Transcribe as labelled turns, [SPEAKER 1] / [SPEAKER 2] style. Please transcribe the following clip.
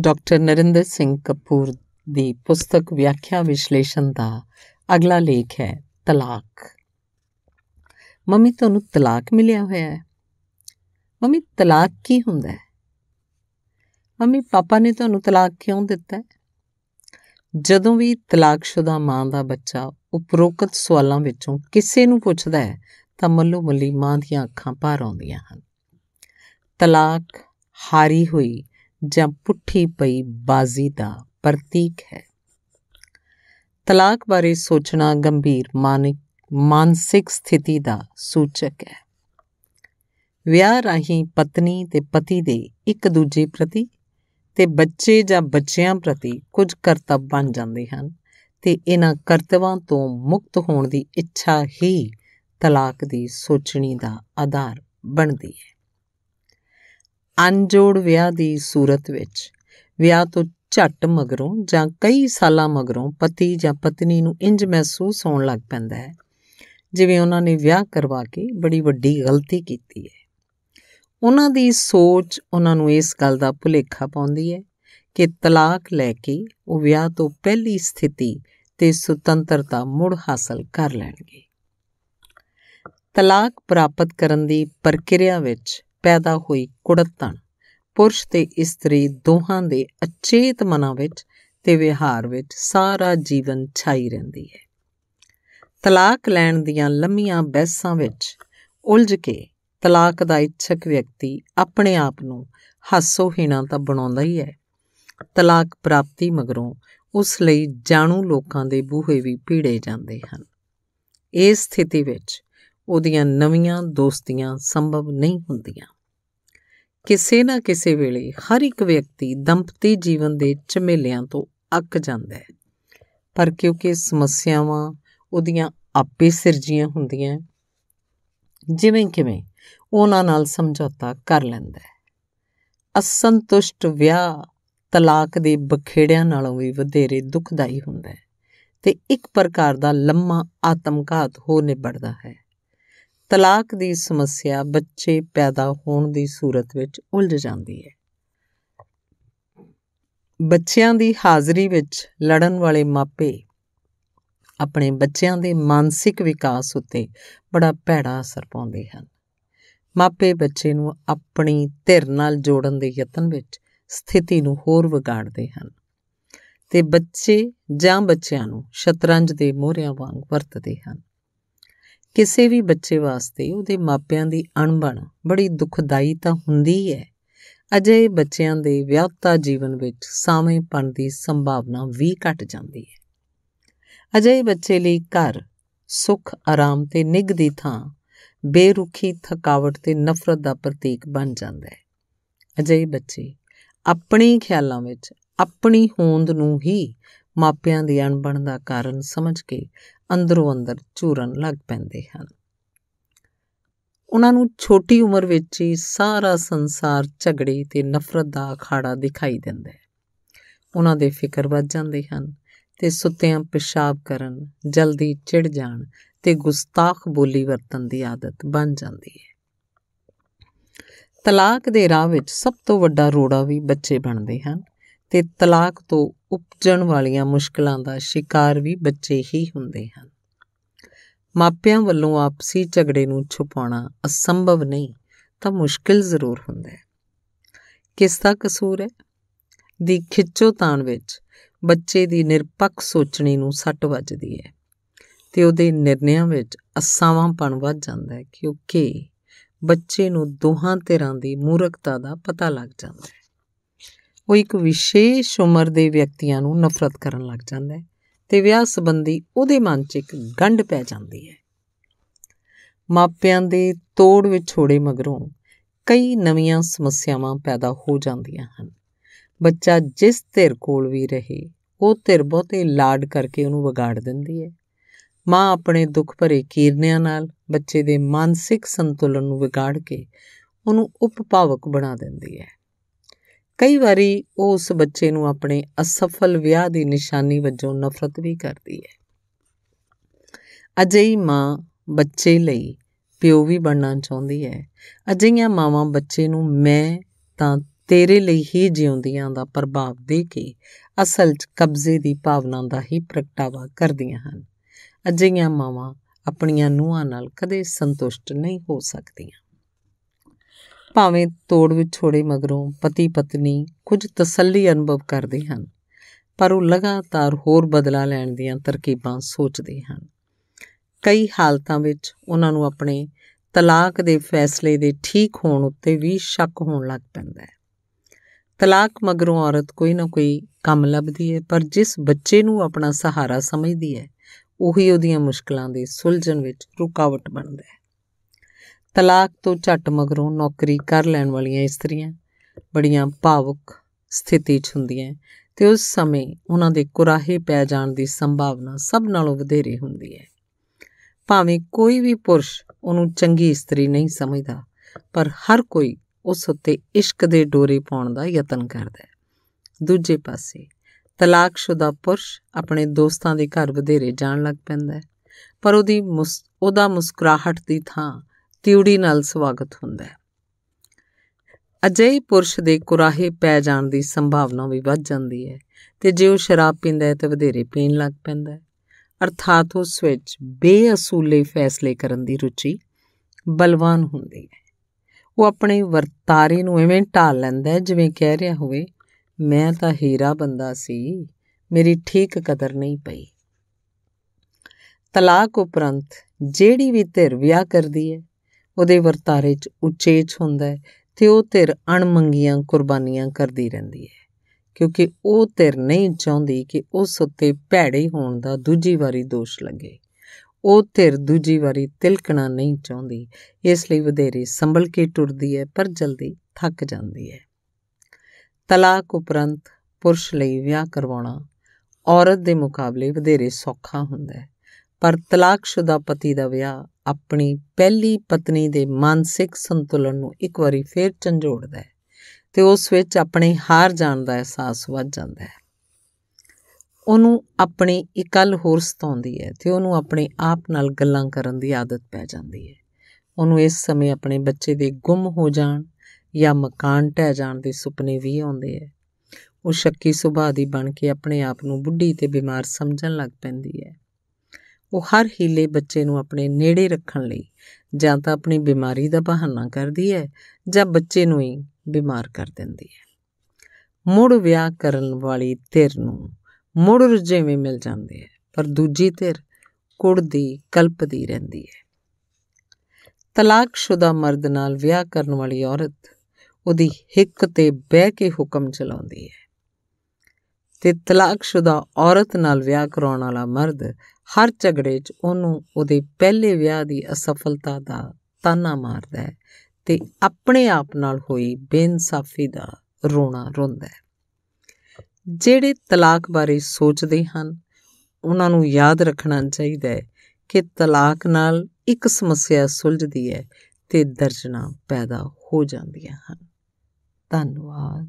[SPEAKER 1] Doctor Narinder Singh Kapoor ਦੀ ਪੁਸਤਕ ਵਿਆਖਿਆ ਵਿਸ਼ਲੇਸ਼ਣ ਦਾ ਅਗਲਾ ਲੇਖ ਹੈ, ਤਲਾਕ। ਮੰਮੀ, ਤੁਹਾਨੂੰ ਤਲਾਕ ਮਿਲਿਆ ਹੋਇਆ ਹੈ? ਮੰਮੀ, ਤਲਾਕ ਕੀ ਹੁੰਦਾ ਹੈ? ਮੰਮੀ, ਪਾਪਾ ਨੇ ਤੁਹਾਨੂੰ ਤਲਾਕ ਕਿਉਂ ਦਿੱਤਾ ਹੈ? ਜਦੋਂ ਵੀ ਤਲਾਕਸ਼ੁਦਾ ਮਾਂ ਦਾ ਬੱਚਾ ਉਪਰੋਕਤ ਸਵਾਲਾਂ ਵਿੱਚੋਂ ਕਿਸੇ ਨੂੰ ਪੁੱਛਦਾ ਹੈ, ਤਾਂ ਮੱਲੋ ਮੱਲੀ ਮਾਂ ਦੀਆਂ ਅੱਖਾਂ ਭਰ ਆਉਂਦੀਆਂ ਹਨ। ਤਲਾਕ, ਹਾਰੀ ਹੋਈ ਜਾਂ ਪੁੱਠੀ ਪਈ ਬਾਜ਼ੀ ਦਾ ਪ੍ਰਤੀਕ ਹੈ। ਤਲਾਕ ਬਾਰੇ ਸੋਚਣਾ ਗੰਭੀਰ ਮਾਨਿਕ, ਮਾਨਸਿਕ ਸਥਿਤੀ ਦਾ ਸੂਚਕ ਹੈ। ਵਿਆਹ ਰਾਹੀਂ ਪਤਨੀ ਤੇ ਪਤੀ ਦੇ ਇੱਕ ਦੂਜੇ ਪ੍ਰਤੀ ਤੇ ਬੱਚੇ ਜਾਂ ਬੱਚਿਆਂ ਪ੍ਰਤੀ ਕੁਝ ਕਰਤੱਵ ਬਣ ਜਾਂਦੇ ਹਨ ਤੇ ਇਹਨਾਂ ਕਰਤਵਾਂ ਤੋਂ ਮੁਕਤ ਹੋਣ ਦੀ ਇੱਛਾ ਹੀ ਤਲਾਕ ਦੀ ਸੋਚਣੀ ਦਾ ਆਧਾਰ ਬਣਦੀ ਹੈ। ਅਨਜੋੜ ਵਿਆਹ ਦੀ ਸੂਰਤ ਵਿੱਚ। ਵਿਆਹ ਤੋਂ ਝੱਟ ਮਗਰੋਂ ਜਾਂ ਕਈ ਸਾਲਾਂ ਮਗਰੋਂ ਪਤੀ ਜਾਂ ਪਤਨੀ ਨੂੰ ਇੰਜ ਮਹਿਸੂਸ ਹੋਣ ਲੱਗ ਪੈਂਦਾ ਹੈ, ਜਿਵੇਂ ਉਹਨਾਂ ਨੇ ਵਿਆਹ ਕਰਵਾ ਕੇ ਬੜੀ ਵੱਡੀ ਗਲਤੀ ਕੀਤੀ ਹੈ। ਉਹਨਾਂ ਦੀ ਸੋਚ ਉਹਨਾਂ ਨੂੰ ਇਸ ਗੱਲ ਦਾ ਭੁਲੇਖਾ ਪਾਉਂਦੀ ਹੈ ਕਿ ਤਲਾਕ ਲੈ ਕੇ ਉਹ ਵਿਆਹ ਤੋਂ ਪਹਿਲੀ ਸਥਿਤੀ ਤੇ ਸੁਤੰਤਰਤਾ ਮੁੜ ਹਾਸਲ ਕਰ ਲੈਣਗੇ। ਤਲਾਕ ਪ੍ਰਾਪਤ ਕਰਨ ਦੀ ਪ੍ਰਕਿਰਿਆ ਵਿੱਚ ਪੈਦਾ ਹੋਈ ਕੁੜਤਣ। ਪੁਰਸ਼ ਤੇ ਇਸਤਰੀ ਦੋਹਾਂ ਦੇ ਅਚੇਤ ਮਨਾਂ ਵਿੱਚ ਤੇ ਵਿਹਾਰ ਵਿੱਚ ਸਾਰਾ ਜੀਵਨ ਛਾਈ ਰਹਿੰਦੀ ਹੈ। ਤਲਾਕ ਲੈਣ ਦੀਆਂ ਲੰਮੀਆਂ ਬਹਿਸਾਂ ਵਿੱਚ ਉਲਝ ਕੇ ਤਲਾਕ ਦਾ ਇੱਛਕ ਵਿਅਕਤੀ ਆਪਣੇ ਆਪ ਨੂੰ ਹਾਸੋਹੀਣਾ ਤਾਂ ਬਣਾਉਂਦਾ ਹੀ ਹੈ। ਤਲਾਕ ਪ੍ਰਾਪਤੀ ਮਗਰੋਂ ਉਸ ਲਈ ਜਾਣੂ ਲੋਕਾਂ ਦੇ ਬੂਹੇ ਵੀ ਪੀੜੇ ਜਾਂਦੇ ਹਨ। ਇਸ ਸਥਿਤੀ ਵਿੱਚ ਉਹਦੀਆਂ ਨਵੀਆਂ ਦੋਸਤੀਆਂ ਸੰਭਵ ਨਹੀਂ ਹੁੰਦੀਆਂ। ਕਿਸੇ ਨਾ ਕਿਸੇ ਵੇਲੇ ਹਰ ਇੱਕ ਵਿਅਕਤੀ ਦੰਪਤੀ ਜੀਵਨ ਦੇ ਝਮੇਲਿਆਂ ਤੋਂ ਅੱਕ ਜਾਂਦਾ ਹੈ। ਪਰ ਕਿਉਂਕਿ ਸਮੱਸਿਆਵਾਂ ਉਹਦੀਆਂ ਆਪੇ ਸਿਰਜੀਆਂ ਹੁੰਦੀਆਂ ਜਿਵੇਂ ਕਿਵੇਂ ਉਹਨਾਂ ਨਾਲ ਸਮਝੌਤਾ ਕਰ ਲੈਂਦਾ ਹੈ। ਅਸੰਤੁਸ਼ਟ ਵਿਆਹ ਤਲਾਕ ਦੇ ਬਖੇੜਿਆਂ ਨਾਲੋਂ ਵੀ ਵਧੇਰੇ ਦੁਖਦਾਈ ਹੁੰਦਾ ਹੈ ਤੇ ਇੱਕ ਪ੍ਰਕਾਰ ਦਾ ਲੰਮਾ ਆਤਮਘਾਤ ਹੋ ਨਿਬੜਦਾ ਹੈ। ਤਲਾਕ ਦੀ ਸਮੱਸਿਆ ਬੱਚੇ ਪੈਦਾ ਹੋਣ ਦੀ ਸੂਰਤ ਵਿੱਚ ਉਲਝ ਜਾਂਦੀ ਹੈ। ਬੱਚਿਆਂ ਦੀ ਹਾਜ਼ਰੀ ਵਿੱਚ ਲੜਨ ਵਾਲੇ ਮਾਪੇ ਆਪਣੇ ਬੱਚਿਆਂ ਦੇ ਮਾਨਸਿਕ ਵਿਕਾਸ ਉੱਤੇ ਬੜਾ ਭੈੜਾ ਅਸਰ ਪਾਉਂਦੇ ਹਨ। ਮਾਪੇ ਬੱਚੇ ਨੂੰ ਆਪਣੀ ਧਿਰ ਨਾਲ ਜੋੜਨ ਦੇ ਯਤਨ ਵਿੱਚ ਸਥਿਤੀ ਨੂੰ ਹੋਰ ਵਿਗਾੜਦੇ ਹਨ ਤੇ ਬੱਚੇ ਜਾਂ ਬੱਚਿਆਂ ਨੂੰ ਸ਼ਤਰੰਜ ਦੇ ਮੋਹਰਿਆਂ ਵਾਂਗ ਵਰਤਦੇ ਹਨ। ਕਿਸੇ ਵੀ ਬੱਚੇ ਵਾਸਤੇ ਉਹਦੇ ਮਾਪਿਆਂ ਦੀ ਅਣਬਣ ਬੜੀ ਦੁਖਦਾਈ ਤਾਂ ਹੁੰਦੀ ਹੈ। ਅਜੇ ਬੱਚਿਆਂ ਦੇ ਵਿਆਹਤਾ ਜੀਵਨ ਵਿੱਚ ਸਾਵੇਂਪਣ ਦੀ ਸੰਭਾਵਨਾ ਵੀ ਘਟ ਜਾਂਦੀ ਹੈ। ਅਜੇ ਬੱਚੇ ਲਈ ਘਰ ਸੁੱਖ, ਆਰਾਮ ਤੇ ਨਿੱਘ ਦੀ ਥਾਂ ਬੇਰੁਖੀ ਥਕਾਵਟ ਤੇ ਨਫ਼ਰਤ ਦਾ ਪ੍ਰਤੀਕ ਬਣ ਜਾਂਦਾ ਹੈ। ਅਜੇ ਬੱਚੇ ਆਪਣੇ ਖਿਆਲਾਂ ਵਿੱਚ ਆਪਣੀ ਹੋਂਦ ਨੂੰ ਹੀ ਮਾਪਿਆਂ ਦੀ ਅਣਬਣ ਦਾ ਕਾਰਨ ਸਮਝ ਕੇ ਅੰਦਰੋਂ ਅੰਦਰ ਚੂਰਨ ਲੱਗ ਪੈਂਦੇ ਹਨ। ਉਹਨਾਂ ਨੂੰ ਛੋਟੀ ਉਮਰ ਵਿੱਚ ਹੀ ਸਾਰਾ ਸੰਸਾਰ ਝਗੜੇ ਤੇ ਨਫ਼ਰਤ ਦਾ ਅਖਾੜਾ ਦਿਖਾਈ ਦਿੰਦਾ ਹੈ। ਉਹਨਾਂ ਦੇ ਫਿਕਰ ਵੱਧ ਜਾਂਦੇ ਹਨ ਤੇ ਸੁੱਤਿਆਂ ਪਿਸ਼ਾਬ ਕਰਨ, ਜਲਦੀ ਚਿੜ ਜਾਣ ਤੇ ਗੁਸਤਾਖ ਬੋਲੀ ਵਰਤਨ ਦੀ ਆਦਤ ਬਣ ਜਾਂਦੀ ਹੈ। ਤਲਾਕ ਦੇ ਰਾਹ ਵਿੱਚ ਸਭ ਤੋਂ ਵੱਡਾ ਰੋੜਾ ਵੀ ਬੱਚੇ ਬਣਦੇ ਹਨ। ਤੇ ਤਲਾਕ ਤੋਂ ਉਪਜਣ ਵਾਲੀਆਂ ਮੁਸ਼ਕਲਾਂ ਦਾ ਸ਼ਿਕਾਰ ਵੀ ਬੱਚੇ ਹੀ ਹੁੰਦੇ ਹਨ। ਮਾਪਿਆਂ ਵੱਲੋਂ ਆਪਸੀ ਝਗੜੇ ਨੂੰ ਛੁਪਾਉਣਾ ਅਸੰਭਵ ਨਹੀਂ, ਤਾਂ ਮੁਸ਼ਕਿਲ ਜ਼ਰੂਰ ਹੁੰਦਾ ਹੈ। ਕਿਸ ਦਾ ਕਸੂਰ ਹੈ? ਦੀ ਖਿੱਚੋਤਾਣ ਵਿੱਚ ਬੱਚੇ ਦੀ ਨਿਰਪੱਖ ਸੋਚਣੀ ਨੂੰ ਸੱਟ ਵੱਜਦੀ ਹੈ ਤੇ ਉਹਦੇ ਨਿਰਣਿਆਂ ਵਿੱਚ ਅਸਾਵਾਂਪਣ ਵੱਧ ਜਾਂਦਾ ਹੈ, ਕਿਉਂਕਿ ਬੱਚੇ ਨੂੰ ਦੋਹਾਂ ਧਿਰਾਂ ਦੀ ਮੂਰਖਤਾ ਦਾ ਪਤਾ ਲੱਗ ਜਾਂਦਾ ਹੈ। ਉਹ ਇੱਕ ਵਿਸ਼ੇਸ਼ ਉਮਰ ਦੇ ਵਿਅਕਤੀਆਂ ਨੂੰ ਨਫ਼ਰਤ ਕਰਨ ਲੱਗ ਜਾਂਦਾ ਹੈ ਤੇ ਵਿਆਹ ਸੰਬੰਧੀ ਉਹਦੇ ਮਨ 'ਚ ਇੱਕ ਗੰਢ ਪੈ ਜਾਂਦੀ ਹੈ। ਮਾਪਿਆਂ ਦੇ ਤੋੜ ਵਿਛੋੜੇ ਮਗਰੋਂ ਕਈ ਨਵੀਆਂ ਸਮੱਸਿਆਵਾਂ ਪੈਦਾ ਹੋ ਜਾਂਦੀਆਂ ਹਨ। ਬੱਚਾ ਜਿਸ ਧਿਰ ਕੋਲ ਵੀ ਰਹੇ, ਉਹ ਧਿਰ ਬਹੁਤੇ ਲਾਡ ਕਰਕੇ ਉਹਨੂੰ ਵਿਗਾੜ ਦਿੰਦੀ ਹੈ। ਮਾਂ ਆਪਣੇ ਦੁੱਖ ਭਰੇ ਕੀਰਨਿਆਂ ਨਾਲ ਬੱਚੇ ਦੇ ਮਾਨਸਿਕ ਸੰਤੁਲਨ ਨੂੰ ਵਿਗਾੜ ਕੇ ਉਹਨੂੰ ਉਪਭਾਵਕ ਬਣਾ ਦਿੰਦੀ ਹੈ। ਕਈ ਵਾਰੀ ਉਹ ਉਸ ਬੱਚੇ ਨੂੰ ਆਪਣੇ ਅਸਫਲ ਵਿਆਹ ਦੀ ਨਿਸ਼ਾਨੀ ਵਜੋਂ ਨਫ਼ਰਤ ਵੀ ਕਰਦੀ ਹੈ। ਅਜਿਹੀ ਮਾਂ ਬੱਚੇ ਲਈ ਪਿਓ ਵੀ ਬਣਨਾ ਚਾਹੁੰਦੀ ਹੈ। ਅਜਿਹੀਆਂ ਮਾਵਾਂ ਬੱਚੇ ਨੂੰ ਮੈਂ ਤਾਂ ਤੇਰੇ ਲਈ ਹੀ ਜਿਉਂਦੀਆਂ ਦਾ ਪ੍ਰਭਾਵ ਦੇ ਕੇ ਅਸਲ 'ਚ ਕਬਜ਼ੇ ਦੀ ਭਾਵਨਾ ਦਾ ਹੀ ਪ੍ਰਗਟਾਵਾ ਕਰਦੀਆਂ ਹਨ। ਅਜਿਹੀਆਂ ਮਾਵਾਂ ਆਪਣੀਆਂ ਨੂੰਹਾਂ ਨਾਲ ਕਦੇ ਸੰਤੁਸ਼ਟ ਨਹੀਂ ਹੋ ਸਕਦੀਆਂ। ਭਾਵੇਂ ਤੋੜ ਵਿੱਚ ਛੋੜੇ ਮਗਰੋਂ ਪਤੀ ਪਤਨੀ ਕੁਝ ਤਸੱਲੀ ਅਨੁਭਵ ਕਰਦੇ ਹਨ, ਪਰ ਉਹ ਲਗਾਤਾਰ ਹੋਰ ਬਦਲਾ ਲੈਣ ਦੀਆਂ ਤਰਕੀਬਾਂ ਸੋਚਦੇ ਹਨ। ਕਈ ਹਾਲਤਾਂ ਵਿੱਚ ਉਹਨਾਂ ਨੂੰ ਆਪਣੇ ਤਲਾਕ ਦੇ ਫੈਸਲੇ ਦੇ ਠੀਕ ਹੋਣ ਉੱਤੇ ਵੀ ਸ਼ੱਕ ਹੋਣ ਲੱਗ ਪੈਂਦਾ ਹੈ। ਤਲਾਕ ਮਗਰੋਂ ਔਰਤ ਕੋਈ ਨਾ ਕੋਈ ਕੰਮ ਲੱਭਦੀ ਹੈ, ਪਰ ਜਿਸ ਬੱਚੇ ਨੂੰ ਆਪਣਾ ਸਹਾਰਾ ਸਮਝਦੀ ਹੈ, ਉਹੀ ਉਹਦੀਆਂ ਮੁਸ਼ਕਲਾਂ ਦੇ ਸੁਲਝਣ ਵਿੱਚ ਰੁਕਾਵਟ ਬਣਦਾ ਹੈ। ਤਲਾਕ ਤੋਂ ਝੱਟ ਮਗਰੋਂ ਨੌਕਰੀ ਕਰ ਲੈਣ ਵਾਲੀਆਂ ਇਸਤਰੀਆਂ ਬੜੀਆਂ ਭਾਵੁਕ ਸਥਿਤੀ 'ਚ ਹੁੰਦੀਆਂ ਤੇ ਉਸ ਸਮੇਂ ਉਹਨਾਂ ਦੇ ਕੁਰਾਹੇ ਪੈ ਜਾਣ ਦੀ ਸੰਭਾਵਨਾ ਸਭ ਨਾਲੋਂ ਵਧੇਰੇ ਹੁੰਦੀ ਹੈ ਭਾਵੇਂ ਕੋਈ ਵੀ ਪੁਰਸ਼ ਉਹਨੂੰ ਚੰਗੀ ਇਸਤਰੀ ਨਹੀਂ ਸਮਝਦਾ, ਪਰ ਹਰ ਕੋਈ ਉਸ ਉੱਤੇ ਇਸ਼ਕ ਦੇ ਡੋਰੇ ਪਾਉਣ ਦਾ ਯਤਨ ਕਰਦਾ ਹੈ ਦੂਜੇ ਪਾਸੇ ਤਲਾਕਸ਼ੁਦਾ ਪੁਰਸ਼ ਆਪਣੇ ਦੋਸਤਾਂ ਦੇ ਘਰ ਵਧੇਰੇ ਜਾਣ ਲੱਗ ਪੈਂਦਾ ਹੈ ਪਰ ਉਹਦੀ ਉਹਦਾ ਮੁਸਕਰਾਹਟ ਦੀ ਥਾਂ ਤਿਉੜੀ ਨਾਲ ਸਵਾਗਤ ਹੁੰਦਾ ਹੈ। ਅਜਿਹੇ ਪੁਰਸ਼ ਦੇ ਕੁਰਾਹੇ ਪੈ ਜਾਣ ਦੀ ਸੰਭਾਵਨਾ ਵੀ ਵੱਧ ਜਾਂਦੀ ਹੈ ਤੇ ਜੇ ਉਹ ਸ਼ਰਾਬ ਪੀਂਦਾ ਹੈ ਤਾਂ ਵਧੇਰੇ ਪੀਣ ਲੱਗ ਪੈਂਦਾ ਹੈ। ਅਰਥਾਤ ਉਸ ਵਿੱਚ ਬੇਅਸੂਲੇ ਫੈਸਲੇ ਕਰਨ ਦੀ ਰੁਚੀ ਬਲਵਾਨ ਹੁੰਦੀ ਹੈ। ਉਹ ਆਪਣੇ ਵਰਤਾਰੇ ਨੂੰ ਐਵੇਂ ਢਾਲ ਲੈਂਦਾ ਹੈ ਜਿਵੇਂ ਕਹਿ ਰਿਹਾ ਹੋਵੇ, ਮੈਂ ਤਾਂ ਹੀਰਾ ਬੰਦਾ ਸੀ, ਮੇਰੀ ਠੀਕ ਕਦਰ ਨਹੀਂ ਪਈ। ਤਲਾਕ ਉਪਰੰਤ ਜਿਹੜੀ ਵੀ ਧਿਰ ਵਿਆਹ ਕਰਦੀ ਹੈ ਉਹਦੇ ਵਰਤਾਰੇ 'ਚ ਉਚੇਚ ਹੁੰਦਾ ਹੈ ਤੇ ਉਹ ਧਿਰ ਅਣਮੰਗੀਆਂ ਕੁਰਬਾਨੀਆਂ ਕਰਦੀ ਰਹਿੰਦੀ ਹੈ। ਕਿਉਂਕਿ ਉਹ ਧਿਰ ਨਹੀਂ ਚਾਹੁੰਦੀ ਕਿ ਉਸ ਉੱਤੇ ਭੈੜੇ ਹੋਣ ਦਾ ਦੂਜੀ ਵਾਰੀ ਦੋਸ਼ ਲੱਗੇ। ਉਹ ਧਿਰ ਦੂਜੀ ਵਾਰੀ ਤਿਲਕਣਾ ਨਹੀਂ ਚਾਹੁੰਦੀ, ਇਸ ਲਈ ਵਧੇਰੇ ਸੰਭਲ ਕੇ ਟੁਰਦੀ ਹੈ ਪਰ ਜਲਦੀ ਥੱਕ ਜਾਂਦੀ ਹੈ। ਤਲਾਕ ਉਪਰੰਤ ਪੁਰਸ਼ ਲਈ ਵਿਆਹ ਕਰਵਾਉਣਾ ਔਰਤ ਦੇ ਮੁਕਾਬਲੇ ਵਧੇਰੇ ਸੌਖਾ ਹੁੰਦਾ ਹੈ। ਪਰ ਤਲਾਕਸ਼ੁਦਾ ਪਤੀ ਦਾ ਵਿਆਹ ਆਪਣੀ ਪਹਿਲੀ ਪਤਨੀ ਦੇ ਮਾਨਸਿਕ ਸੰਤੁਲਨ ਨੂੰ ਇੱਕ ਵਾਰੀ ਫੇਰ ਝੰਜੋੜਦਾ ਹੈ ਤੇ ਉਸ ਵਿੱਚ ਆਪਣੇ ਹਾਰ ਜਾਣ ਦਾ ਅਹਿਸਾਸ ਵੱਧ ਜਾਂਦਾ ਹੈ। ਉਹਨੂੰ ਆਪਣੀ ਇਕੱਲ ਹੋਰ ਸਤਾਉਂਦੀ ਹੈ ਤੇ ਉਹਨੂੰ ਆਪਣੇ ਆਪ ਨਾਲ ਗੱਲਾਂ ਕਰਨ ਦੀ ਆਦਤ ਪੈ ਜਾਂਦੀ ਹੈ। ਉਹਨੂੰ ਇਸ ਸਮੇਂ ਆਪਣੇ ਬੱਚੇ ਦੇ ਗੁੰਮ ਹੋ ਜਾਣ ਜਾਂ ਮਕਾਨ ਢਹਿ ਜਾਣ ਦੇ ਸੁਪਨੇ ਵੀ ਆਉਂਦੇ ਹੈ। ਉਹ ਸ਼ੱਕੀ ਸੁਭਾਅ ਦੀ ਬਣ ਕੇ ਆਪਣੇ ਆਪ ਨੂੰ ਬੁੱਢੀ ਤੇ ਬਿਮਾਰ ਸਮਝਣ ਲੱਗ ਪੈਂਦੀ ਹੈ। ਉਹ ਹਰ ਹੀਲੇ ਬੱਚੇ ਨੂੰ ਆਪਣੇ ਨੇੜੇ ਰੱਖਣ ਲਈ ਜਾਂ ਤਾਂ ਆਪਣੀ ਬਿਮਾਰੀ ਦਾ ਬਹਾਨਾ ਕਰਦੀ ਹੈ ਜਾਂ ਬੱਚੇ ਨੂੰ ਹੀ ਬਿਮਾਰ ਕਰ ਦਿੰਦੀ ਹੈ। ਮੁੜ ਵਿਆਹ ਕਰਨ ਵਾਲੀ ਧਿਰ ਨੂੰ ਮੁੜ ਰੁਝੇਵੇਂ ਮਿਲ ਜਾਂਦੇ ਹੈ, ਪਰ ਦੂਜੀ ਧਿਰ ਕੁੜਦੀ ਕਲਪਦੀ ਰਹਿੰਦੀ ਹੈ। ਤਲਾਕਸ਼ੁਦਾ ਮਰਦ ਨਾਲ ਵਿਆਹ ਕਰਨ ਵਾਲੀ ਔਰਤ ਉਹਦੀ ਹਿੱਕ ਤੇ ਬਹਿ ਕੇ ਹੁਕਮ ਚਲਾਉਂਦੀ ਹੈ। ਤੇ ਤਲਾਕਸ਼ੁਦਾ ਔਰਤ ਨਾਲ ਵਿਆਹ ਕਰਾਉਣ ਵਾਲਾ ਮਰਦ ਹਰ ਝਗੜੇ 'ਚ ਉਹਨੂੰ ਉਹਦੇ ਪਹਿਲੇ ਵਿਆਹ ਦੀ ਅਸਫਲਤਾ ਦਾ ਤਾਨਾ ਮਾਰਦਾ ਹੈ ਤੇ ਆਪਣੇ ਆਪ ਨਾਲ ਹੋਈ ਬੇਇਨਸਾਫੀ ਦਾ ਰੋਣਾ ਰੋਂਦਾ ਹੈ। ਜਿਹੜੇ ਤਲਾਕ ਬਾਰੇ ਸੋਚਦੇ ਹਨ, ਉਹਨਾਂ ਨੂੰ ਯਾਦ ਰੱਖਣਾ ਚਾਹੀਦਾ ਹੈ ਕਿ ਤਲਾਕ ਨਾਲ ਇੱਕ ਸਮੱਸਿਆ ਸੁਲਝਦੀ ਹੈ ਤੇ ਦਰਜਨਾ ਪੈਦਾ ਹੋ ਜਾਂਦੀਆਂ ਹਨ। ਧੰਨਵਾਦ।